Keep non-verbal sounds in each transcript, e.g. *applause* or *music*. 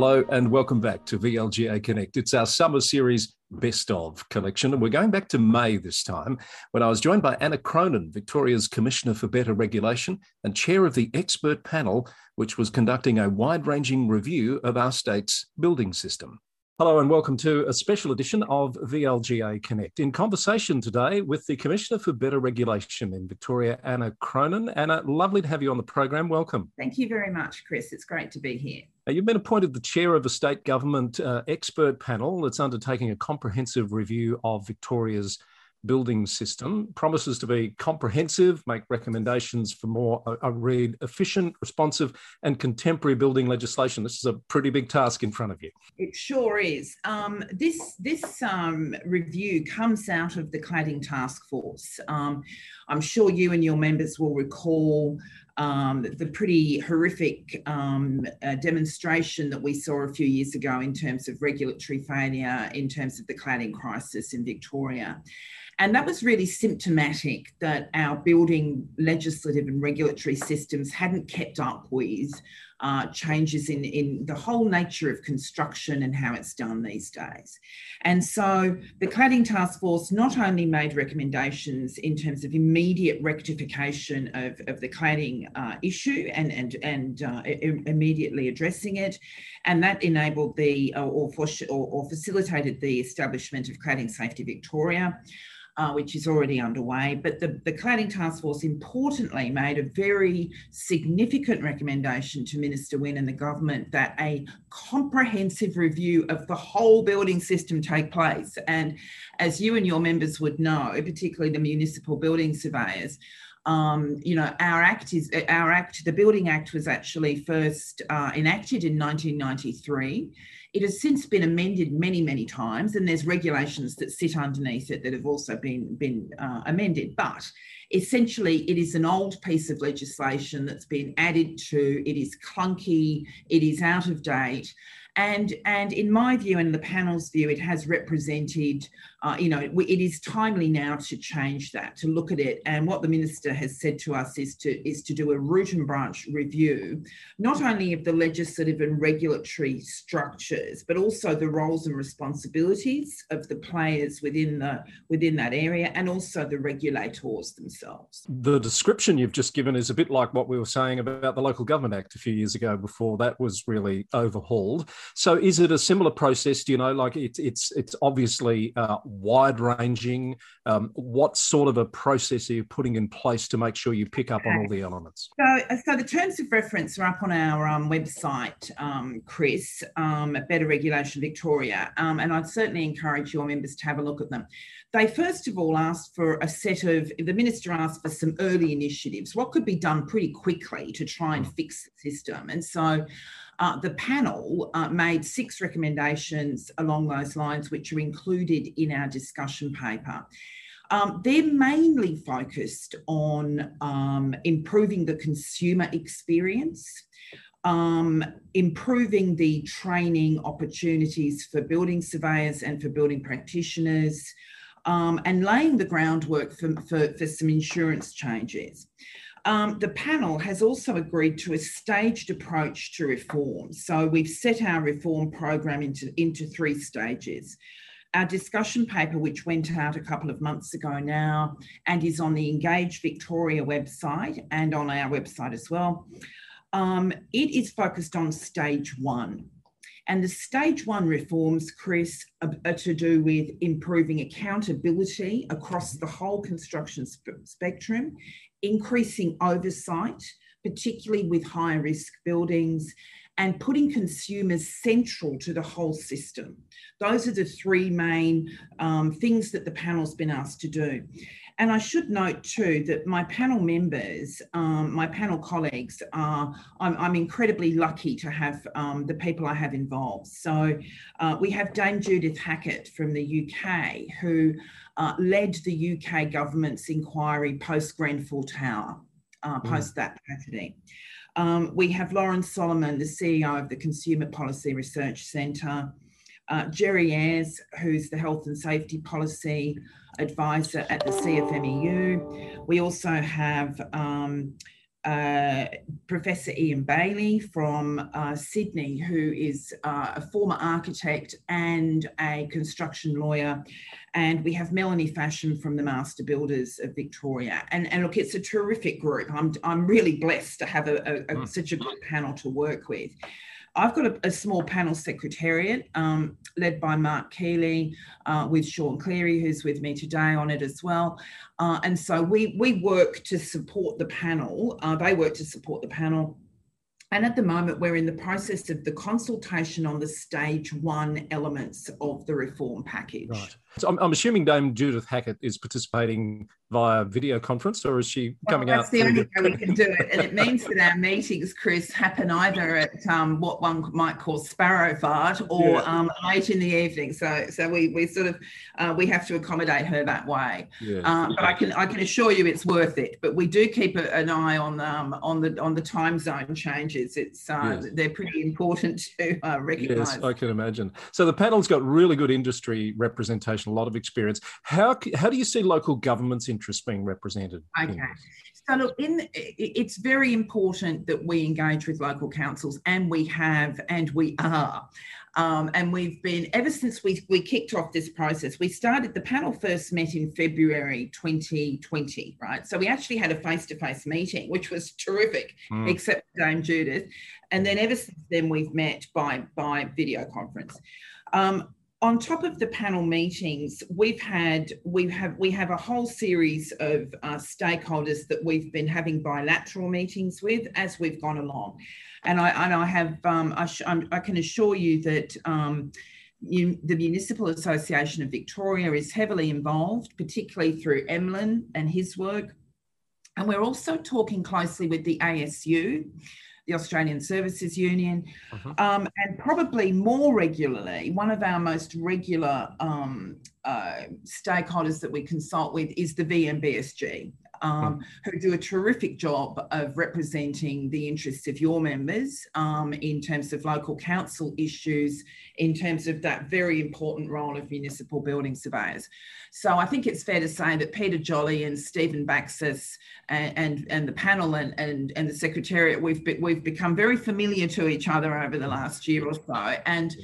Hello and welcome back to VLGA Connect. It's our summer series best of collection, and we're going back to May this time when I was joined by Anna Cronin, Victoria's Commissioner for Better Regulation and chair of the expert panel, which was conducting a wide ranging review of our state's building system. Hello and welcome to a special edition of VLGA Connect. In conversation today with the Commissioner for Better Regulation in Victoria, Anna Cronin. Anna, lovely to have you on the program. Welcome. Thank you very much, Chris. It's great to be here. You've been appointed the chair of a state government uh, expert panel that's undertaking a comprehensive review of Victoria's building system promises to be comprehensive, make recommendations for more, I uh, uh, read, efficient, responsive, and contemporary building legislation. This is a pretty big task in front of you. It sure is. Um, this this um, review comes out of the cladding task force. Um, I'm sure you and your members will recall um, the pretty horrific um, uh, demonstration that we saw a few years ago in terms of regulatory failure, in terms of the cladding crisis in Victoria. And that was really symptomatic that our building legislative and regulatory systems hadn't kept up with uh, changes in, in the whole nature of construction and how it's done these days. And so the Cladding Task Force not only made recommendations in terms of immediate rectification of, of the cladding uh, issue and, and, and uh, immediately addressing it, and that enabled the or, for, or, or facilitated the establishment of Cladding Safety Victoria uh, which is already underway. But the, the Cladding Task Force importantly made a very significant recommendation to Minister Wynne and the government that a comprehensive review of the whole building system take place. And as you and your members would know, particularly the municipal building surveyors, um, you know, our act is our act. The Building Act was actually first uh, enacted in 1993. It has since been amended many, many times, and there's regulations that sit underneath it that have also been, been uh, amended. But essentially, it is an old piece of legislation that's been added to, it is clunky, it is out of date. And, and in my view and the panel's view, it has represented, uh, you know, it is timely now to change that, to look at it. And what the minister has said to us is to, is to do a root and branch review, not only of the legislative and regulatory structures, but also the roles and responsibilities of the players within, the, within that area and also the regulators themselves. The description you've just given is a bit like what we were saying about the Local Government Act a few years ago before that was really overhauled. So is it a similar process? Do you know, like it's it's it's obviously uh, wide ranging. Um, what sort of a process are you putting in place to make sure you pick up on all the elements? So, so the terms of reference are up on our um, website, um, Chris, um, Better Regulation Victoria, um, and I'd certainly encourage your members to have a look at them. They first of all asked for a set of, the minister asked for some early initiatives, what could be done pretty quickly to try and fix the system. And so uh, the panel uh, made six recommendations along those lines, which are included in our discussion paper. Um, they're mainly focused on um, improving the consumer experience, um, improving the training opportunities for building surveyors and for building practitioners, um, and laying the groundwork for, for, for some insurance changes. Um, the panel has also agreed to a staged approach to reform. So we've set our reform program into, into three stages. Our discussion paper, which went out a couple of months ago now and is on the Engage Victoria website and on our website as well, um, it is focused on stage one. And the stage one reforms, Chris, are, are, to do with improving accountability across the whole construction sp- spectrum, increasing oversight, particularly with high risk buildings, and putting consumers central to the whole system. Those are the three main um, things that the panel's been asked to do. And I should note too that my panel members, um, my panel colleagues, are, I'm, I'm incredibly lucky to have um, the people I have involved. So uh, we have Dame Judith Hackitt from the UK, who uh, led the UK government's inquiry post Grenfell Tower, uh, mm. post mm. that tragedy. Um, we have Lauren Solomon, the CEO of the Consumer Policy Research Centre. Uh, Jerry Ayres, who's the Health and Safety Policy Advisor at the CFMEU. We also have um, uh, Professor Ian Bailey from uh, Sydney, who is uh, a former architect and a construction lawyer. And we have Melanie Fasham from the Master Builders of Victoria. And, and look, it's a terrific group. I'm, I'm really blessed to have a, a, a, mm. such a good panel to work with. I've got a, a small panel secretariat um, led by Mark Keeley uh, with Sean Cleary, who's with me today on it as well. Uh, and so we, we work to support the panel. Uh, they work to support the panel. And at the moment, we're in the process of the consultation on the stage one elements of the reform package. Right. So I'm, I'm assuming Dame Judith Hackitt is participating via video conference, or is she coming well, that's out? That's the only way we can do it, and it means that our meetings, Chris, happen either at um, what one might call sparrow fart or yeah. um, late in the evening. So, so we we sort of uh, we have to accommodate her that way. Yeah. Um, but I can I can assure you it's worth it. But we do keep a, an eye on um, on the on the time zone changes. It's uh, yes. they're pretty important to uh, recognise. Yes, I can imagine. So the panel's got really good industry representation, a lot of experience. How how do you see local governments in interests being represented. Okay. So look, in it's very important that we engage with local councils, and we have, and we are. Um, and we've been ever since we, we kicked off this process. We started the panel first met in February 2020, right? So we actually had a face-to-face meeting, which was terrific, mm. except Dame Judith. And then ever since then, we've met by by video conference. Um, on top of the panel meetings, we've had we have we have a whole series of uh, stakeholders that we've been having bilateral meetings with as we've gone along, and I and I have um, I, I, can assure you that. Um, you, the Municipal Association of Victoria is heavily involved, particularly through Emlyn and his work. And we're also talking closely with the ASU the Australian Services Union, uh-huh. um, and probably more regularly, one of our most regular um, uh, stakeholders that we consult with is the VMBSG um, who do a terrific job of representing the interests of your members um, in terms of local council issues, in terms of that very important role of municipal building surveyors. So I think it's fair to say that Peter Jolly and Stephen Baxis and, and, and the panel and, and, and the Secretariat, we've, be, we've become very familiar to each other over the last year or so. And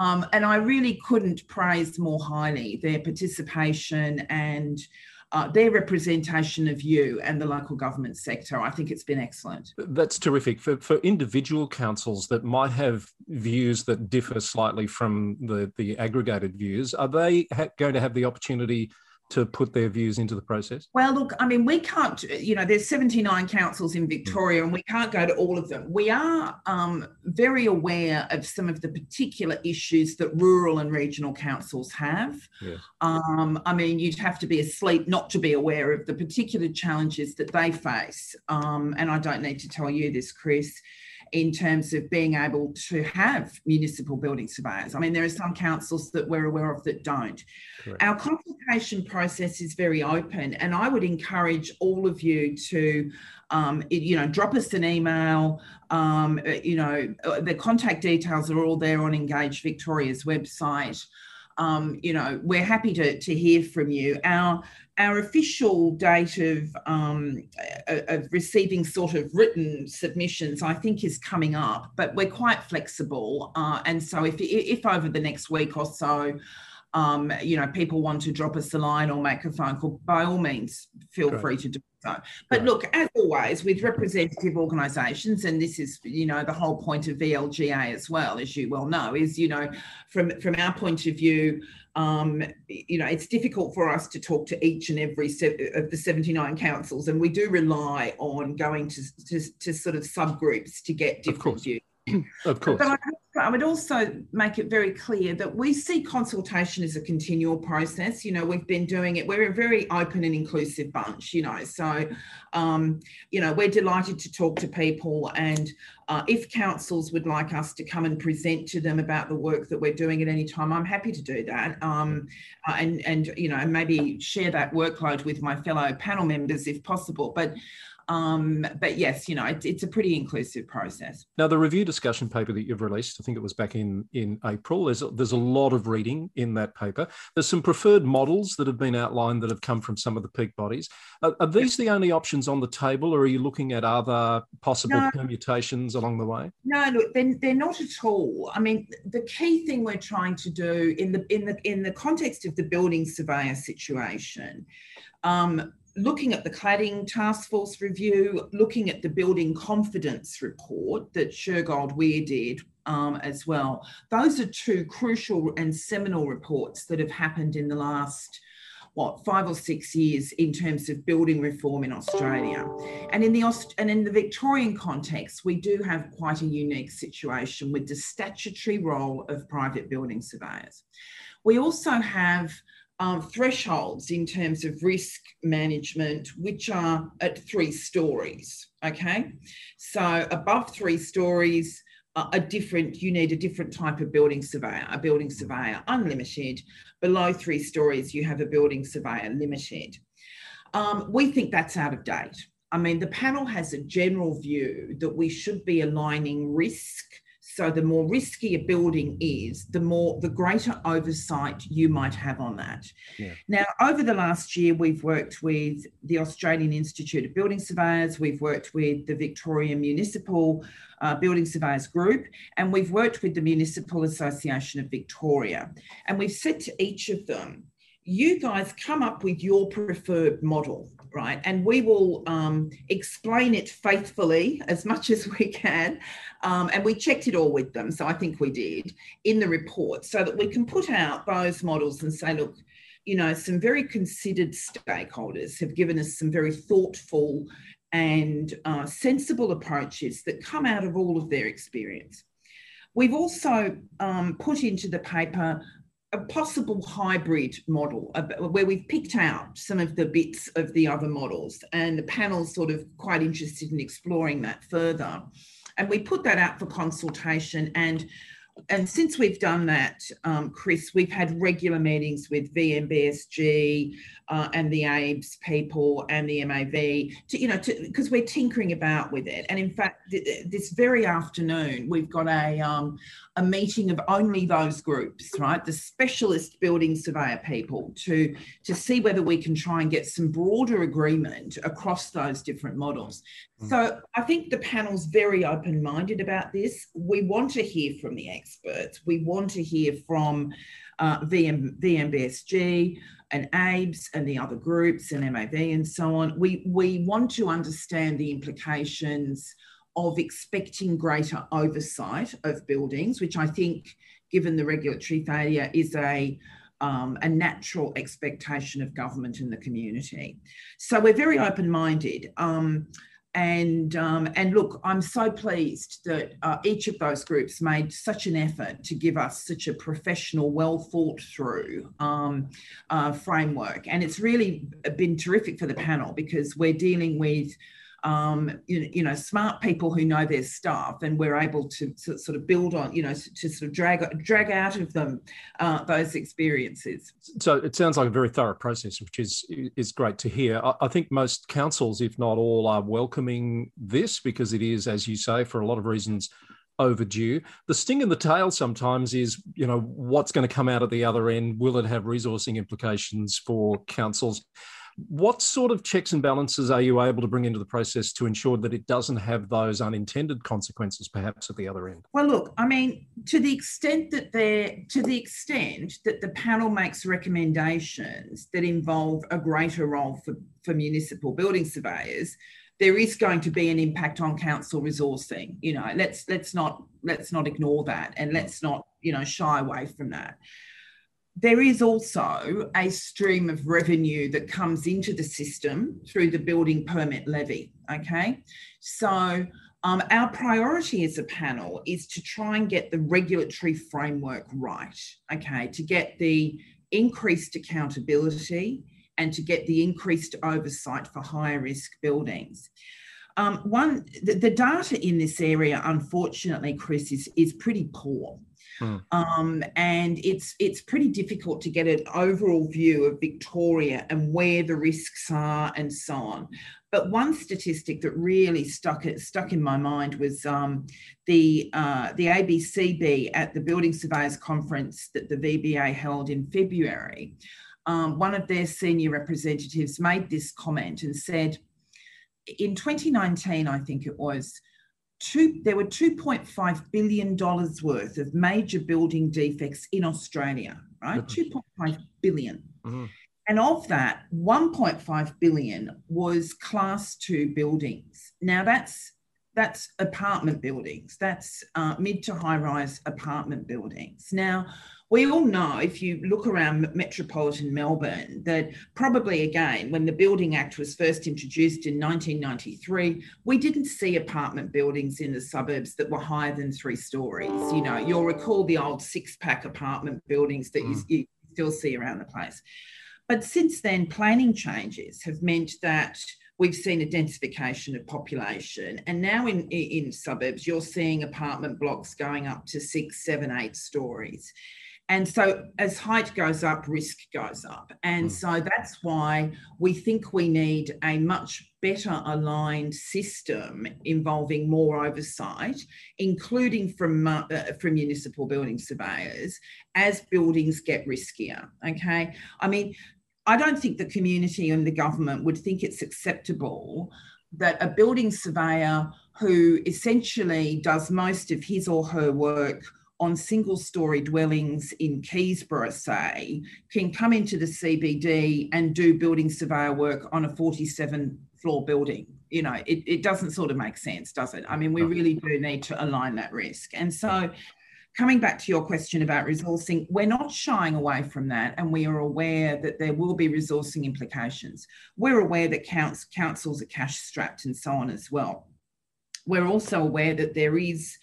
um, and I really couldn't praise more highly their participation and uh, their representation of you and the local government sector. I think it's been excellent. That's terrific. For, for individual councils that might have views that differ slightly from the, the aggregated views, are they ha- going to have the opportunity to put their views into the process? Well, look, I mean, we can't, you know, there's 79 councils in Victoria and we can't go to all of them. We are um, very aware of some of the particular issues that rural and regional councils have. Yes. Um, I mean, you'd have to be asleep not to be aware of the particular challenges that they face. Um, and I don't need to tell you this, Chris in terms of being able to have municipal building surveyors. I mean, there are some councils that we're aware of that don't. Correct. Our consultation process is very open, and I would encourage all of you to. Um, you know, drop us an email. Um, uh, you know, uh, the contact details are all there on Engage Victoria's website. Um, you know, we're happy to, to hear from you. Our our official date of, um, of receiving sort of written submissions, I think, is coming up, but we're quite flexible. Uh, and so, if, if over the next week or so, um, you know, people want to drop us a line or make a phone call, by all means, feel free to do so. But right. look, as always, with representative organisations, and this is, you know, the whole point of VLGA as well, as you well know, is, you know, from from our point of view, um, you know, it's difficult for us to talk to each and every se- of the 79 councils, and we do rely on going to, to, to sort of subgroups to get different views. of course. But I, I, would also make it very clear that we see consultation as a continual process. You know, we've been doing it. We're a very open and inclusive bunch. You know, so um, you know we're delighted to talk to people, and uh, if councils would like us to come and present to them about the work that we're doing at any time, I'm happy to do that. Um, uh, and and you know maybe share that workload with my fellow panel members if possible. But Um, but yes, you know, it, it's a pretty inclusive process. Now, the review discussion paper that you've released, I think it was back in in April. There's a, there's a lot of reading in that paper. There's some preferred models that have been outlined that have come from some of the peak bodies. Are, are these the only options on the table, or are you looking at other possible no, permutations along the way? No, look, they're, they're not at all. I mean, the key thing we're trying to do in the in the in the context of the building surveyor situation. Um, looking at the cladding task force review, looking at the building confidence report that Shergold Weir did um, as well. Those are two crucial and seminal reports that have happened in the last what five or six years in terms of building reform in Australia, and in the Aust- and in the Victorian context, we do have quite a unique situation with the statutory role of private building surveyors. We also have um, thresholds in terms of risk management, which are at three stories. Okay, so above three stories, uh, a different you need a different type of building surveyor, a building surveyor unlimited. Below three stories, you have a building surveyor limited. Um, we think that's out of date. I mean, the panel has a general view that we should be aligning risk so the more risky a building is, the more the greater oversight you might have on that. Yeah. Now, over the last year, we've worked with the Australian Institute of Building Surveyors, we've worked with the Victorian Municipal uh, Building Surveyors Group, and we've worked with the Municipal Association of Victoria. And we've said to each of them, you guys come up with your preferred model, right? And we will um, explain it faithfully as much as we can. Um, and we checked it all with them. So I think we did in the report so that we can put out those models and say, look, you know, some very considered stakeholders have given us some very thoughtful and uh, sensible approaches that come out of all of their experience. We've also um, put into the paper a possible hybrid model where we've picked out some of the bits of the other models and the panel's sort of quite interested in exploring that further and we put that out for consultation and and since we've done that, um, Chris, we've had regular meetings with VMBSG uh, and the AIBS people and the MAV to, you know, because we're tinkering about with it. And in fact, th- this very afternoon, we've got a, um, a meeting of only those groups, right? The specialist building surveyor people to, to see whether we can try and get some broader agreement across those different models. Mm. So I think the panel's very open minded about this. We want to hear from the experts, we want to hear from uh, VM, VMBSG and AIBS and the other groups and MAV and so on. We, we want to understand the implications of expecting greater oversight of buildings, which I think, given the regulatory failure, is a um, a natural expectation of government and the community. So we're very open minded. Um, and um, and look, I'm so pleased that uh, each of those groups made such an effort to give us such a professional, well thought through um, uh, framework, and it's really been terrific for the panel because we're dealing with um, you, you, know, smart people who know their stuff, and we're able to, to, sort of build on, you know, to sort of drag drag out of them uh, those experiences. So it sounds like a very thorough process, which is is great to hear. I, I think most councils, if not all, are welcoming this because it is, as you say, for a lot of reasons overdue. The sting in the tail sometimes is, you know, what's going to come out at the other end? Will it have resourcing implications for councils? What sort of checks and balances are you able to bring into the process to ensure that it doesn't have those unintended consequences, perhaps at the other end? Well, look, I mean, to the extent that there, to the extent that the panel makes recommendations that involve a greater role for, for municipal building surveyors, there is going to be an impact on council resourcing. You know, let's let's not let's not ignore that, and let's not you know shy away from that there is also a stream of revenue that comes into the system through the building permit levy. Okay, so um, our priority as a panel is to try and get the regulatory framework right. Okay, to get the increased accountability and to get the increased oversight for higher risk buildings. Um, one, the, the, data in this area, unfortunately, Chris, is, is pretty poor. Mm. Um, and it's it's pretty difficult to get an overall view of Victoria and where the risks are and so on. But one statistic that really stuck stuck in my mind was um, the uh, the ABCB at the Building Surveyors Conference that the VBA held in February. Um, one of their senior representatives made this comment and said, in 2019, I think it was, two, there were 2.5 billion dollars worth of major building defects in Australia, right? 2.5 billion. Mm-hmm. And of that, 1.5 billion was class two buildings. Now that's that's apartment buildings. That's uh, mid to high rise apartment buildings. Now we all know if you look around metropolitan Melbourne that probably again when the Building Act was first introduced in 1993 we didn't see apartment buildings in the suburbs that were higher than three stories you know you'll recall the old six pack apartment buildings that mm. you, you still see around the place but since then, planning changes have meant that we've seen a densification of population. And now in, in suburbs, you're seeing apartment blocks going up to six, seven, eight stories. And so as height goes up, risk goes up. And mm. so that's why we think we need a much better aligned system involving more oversight, including from, uh, from municipal building surveyors as buildings get riskier. Okay. I mean, I don't think the community and the government would think it's acceptable that a building surveyor who essentially does most of his or her work on single story dwellings in Keysborough, say, can come into the CBD and do building surveyor work on a 47 floor building. You know, it, it doesn't sort of make sense, does it? I mean, we really do need to align that risk. And so coming back to your question about resourcing, we're not shying away from that, and we are aware that there will be resourcing implications. We're aware that councils are cash strapped and so on as well. We're also aware that there is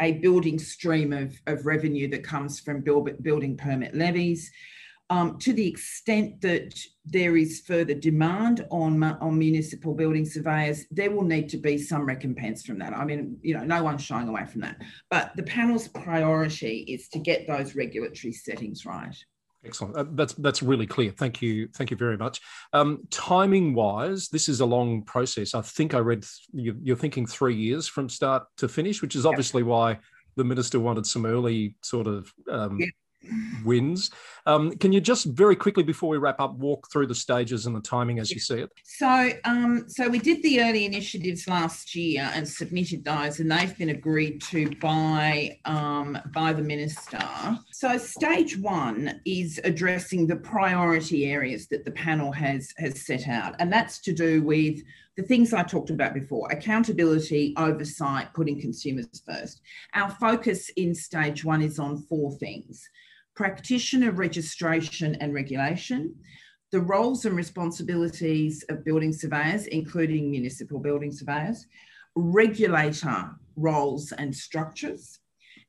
a building stream of, of revenue that comes from build, building permit levies. Um, to the extent that there is further demand on, on municipal building surveyors, there will need to be some recompense from that. I mean, you know, no one's shying away from that. But the panel's priority is to get those regulatory settings right. Excellent. Uh, that's that's really clear. Thank you. Thank you very much. Um, timing wise, this is a long process. I think I read th- you're thinking three years from start to finish, which is obviously yep. why the minister wanted some early sort of um, yep wins. Um, can you just very quickly before we wrap up walk through the stages and the timing as you see it? So, um, so we did the early initiatives last year and submitted those, and they've been agreed to by um, by the minister. So, stage one is addressing the priority areas that the panel has has set out, and that's to do with the things I talked about before accountability, oversight, putting consumers first. Our focus in stage one is on four things practitioner registration and regulation, the roles and responsibilities of building surveyors, including municipal building surveyors, regulator roles and structures,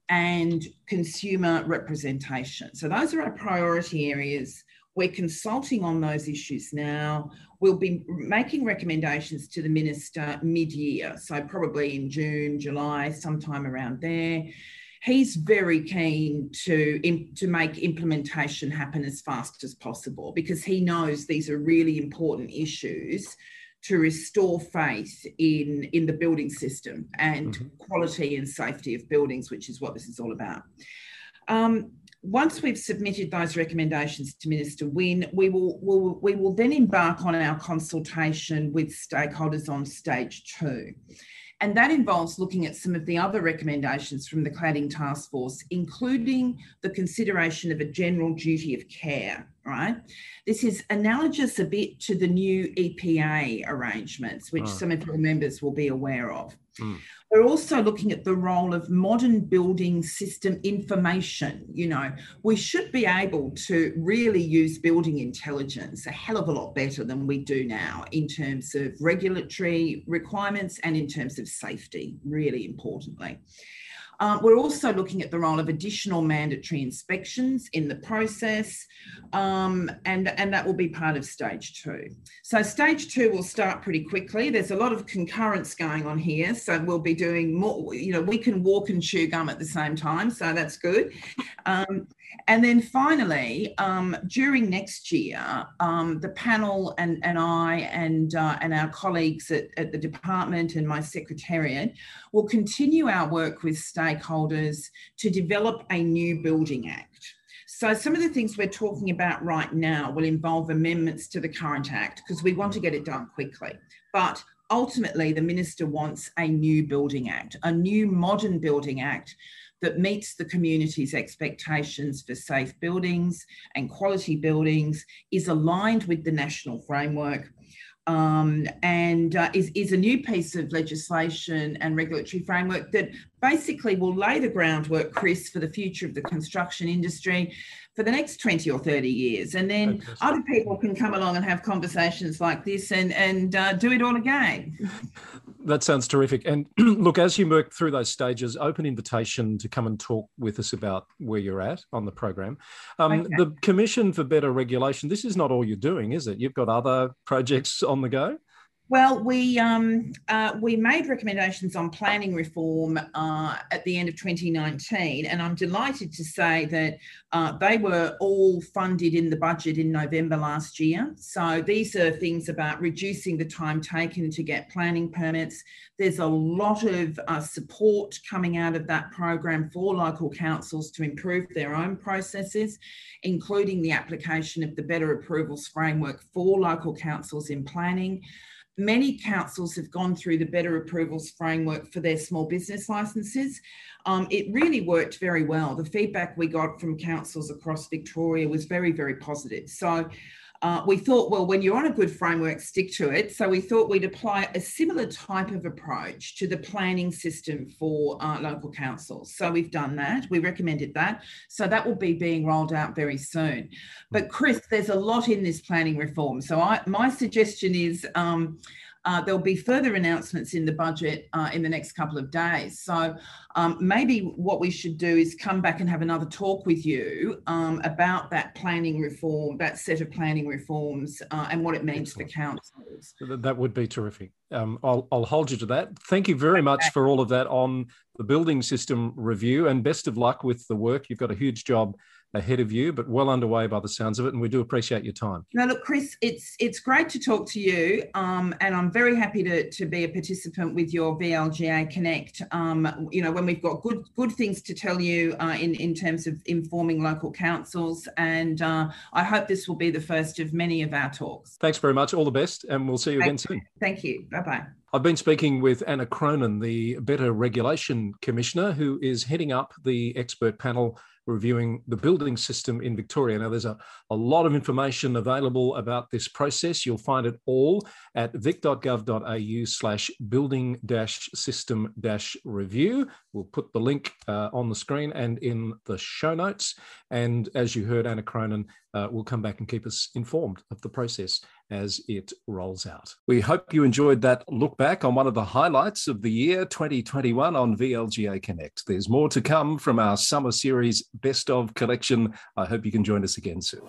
and consumer representation. So, those are our priority areas. We're consulting on those issues now. We'll be making recommendations to the minister mid year, so probably in June, July, sometime around there he's very keen to to make implementation happen as fast as possible because he knows these are really important issues to restore faith in in the building system and mm-hmm. quality and safety of buildings which is what this is all about um, once we've submitted those recommendations to Minister Wynne, we will, will, we will then embark on our consultation with stakeholders on stage two. And that involves looking at some of the other recommendations from the cladding task force, including the consideration of a general duty of care, right? This is analogous a bit to the new EPA arrangements, which oh. some of your members will be aware of. Mm. We're also looking at the role of modern building system information. You know, we should be able to really use building intelligence a hell of a lot better than we do now in terms of regulatory requirements and in terms of safety, really importantly. Um, we're also looking at the role of additional mandatory inspections in the process, um, and, and that will be part of stage two. So, stage two will start pretty quickly. There's a lot of concurrence going on here. So, we'll be doing more, you know, we can walk and chew gum at the same time. So, that's good. Um, and then finally, um, during next year, um, the panel and, and I and, uh, and our colleagues at, at the department and my secretariat will continue our work with stakeholders to develop a new building act. So, some of the things we're talking about right now will involve amendments to the current act because we want to get it done quickly. But ultimately, the minister wants a new building act, a new modern building act that meets the community's expectations for safe buildings and quality buildings, is aligned with the national framework. Um, and uh, is, is a new piece of legislation and regulatory framework that basically will lay the groundwork, Chris, for the future of the construction industry for the next 20 or 30 years. And then other people can come along and have conversations like this and, and uh, do it all again. *laughs* that sounds terrific. And *clears throat* look, as you work through those stages, open invitation to come and talk with us about where you're at on the program. Um, okay. The Commission for Better Regulation, this is not all you're doing, is it? You've got other projects on the go? Well, we um, uh, we made recommendations on planning reform uh, at the end of 2019, and I'm delighted to say that uh, they were all funded in the budget in November last year. So these are things about reducing the time taken to get planning permits. There's a lot of uh, support coming out of that program for local councils to improve their own processes, including the application of the Better Approvals Framework for local councils in planning. Many councils have gone through the better approvals framework for their small business licenses. Um, it really worked very well. The feedback we got from councils across Victoria was very, very positive. So uh, we thought, well, when you're on a good framework, stick to it. So we thought we'd apply a similar type of approach to the planning system for uh, local councils. So we've done that. We recommended that. So that will be being rolled out very soon. But Chris, there's a lot in this planning reform. So I, my suggestion is. Um, uh, there'll be further announcements in the budget uh, in the next couple of days. So um, maybe what we should do is come back and have another talk with you um, about that planning reform, that set of planning reforms, uh, and what it means Excellent. for councils. That would be terrific. Um, I'll, I'll, hold you to that. Thank you very much for all of that on the building system review, and best of luck with the work. You've got a huge job ahead of you, but well underway by the sounds of it. And we do appreciate your time. Now, look, Chris, it's it's great to talk to you, um, and I'm very happy to, to be a participant with your VLGA Connect. Um, you know, when we've got good good things to tell you uh, in in terms of informing local councils, and uh, I hope this will be the first of many of our talks. Thanks very much. All the best, and we'll see you Thank again soon. Thank you. Bye bye. I've been speaking with Anna Cronin, the Better Regulation Commissioner, who is heading up the expert panel reviewing the building system in Victoria. Now, there's a, a lot of information available about this process. You'll find it all at vic.gov.au slash building dash system dash review. We'll put the link uh, on the screen and in the show notes. And as you heard, Anna Cronin uh, will come back and keep us informed of the process as it rolls out. We hope you enjoyed that look back on one of the highlights of the year 2021 on VLGA Connect. There's more to come from our summer series Best of collection. I hope you can join us again soon.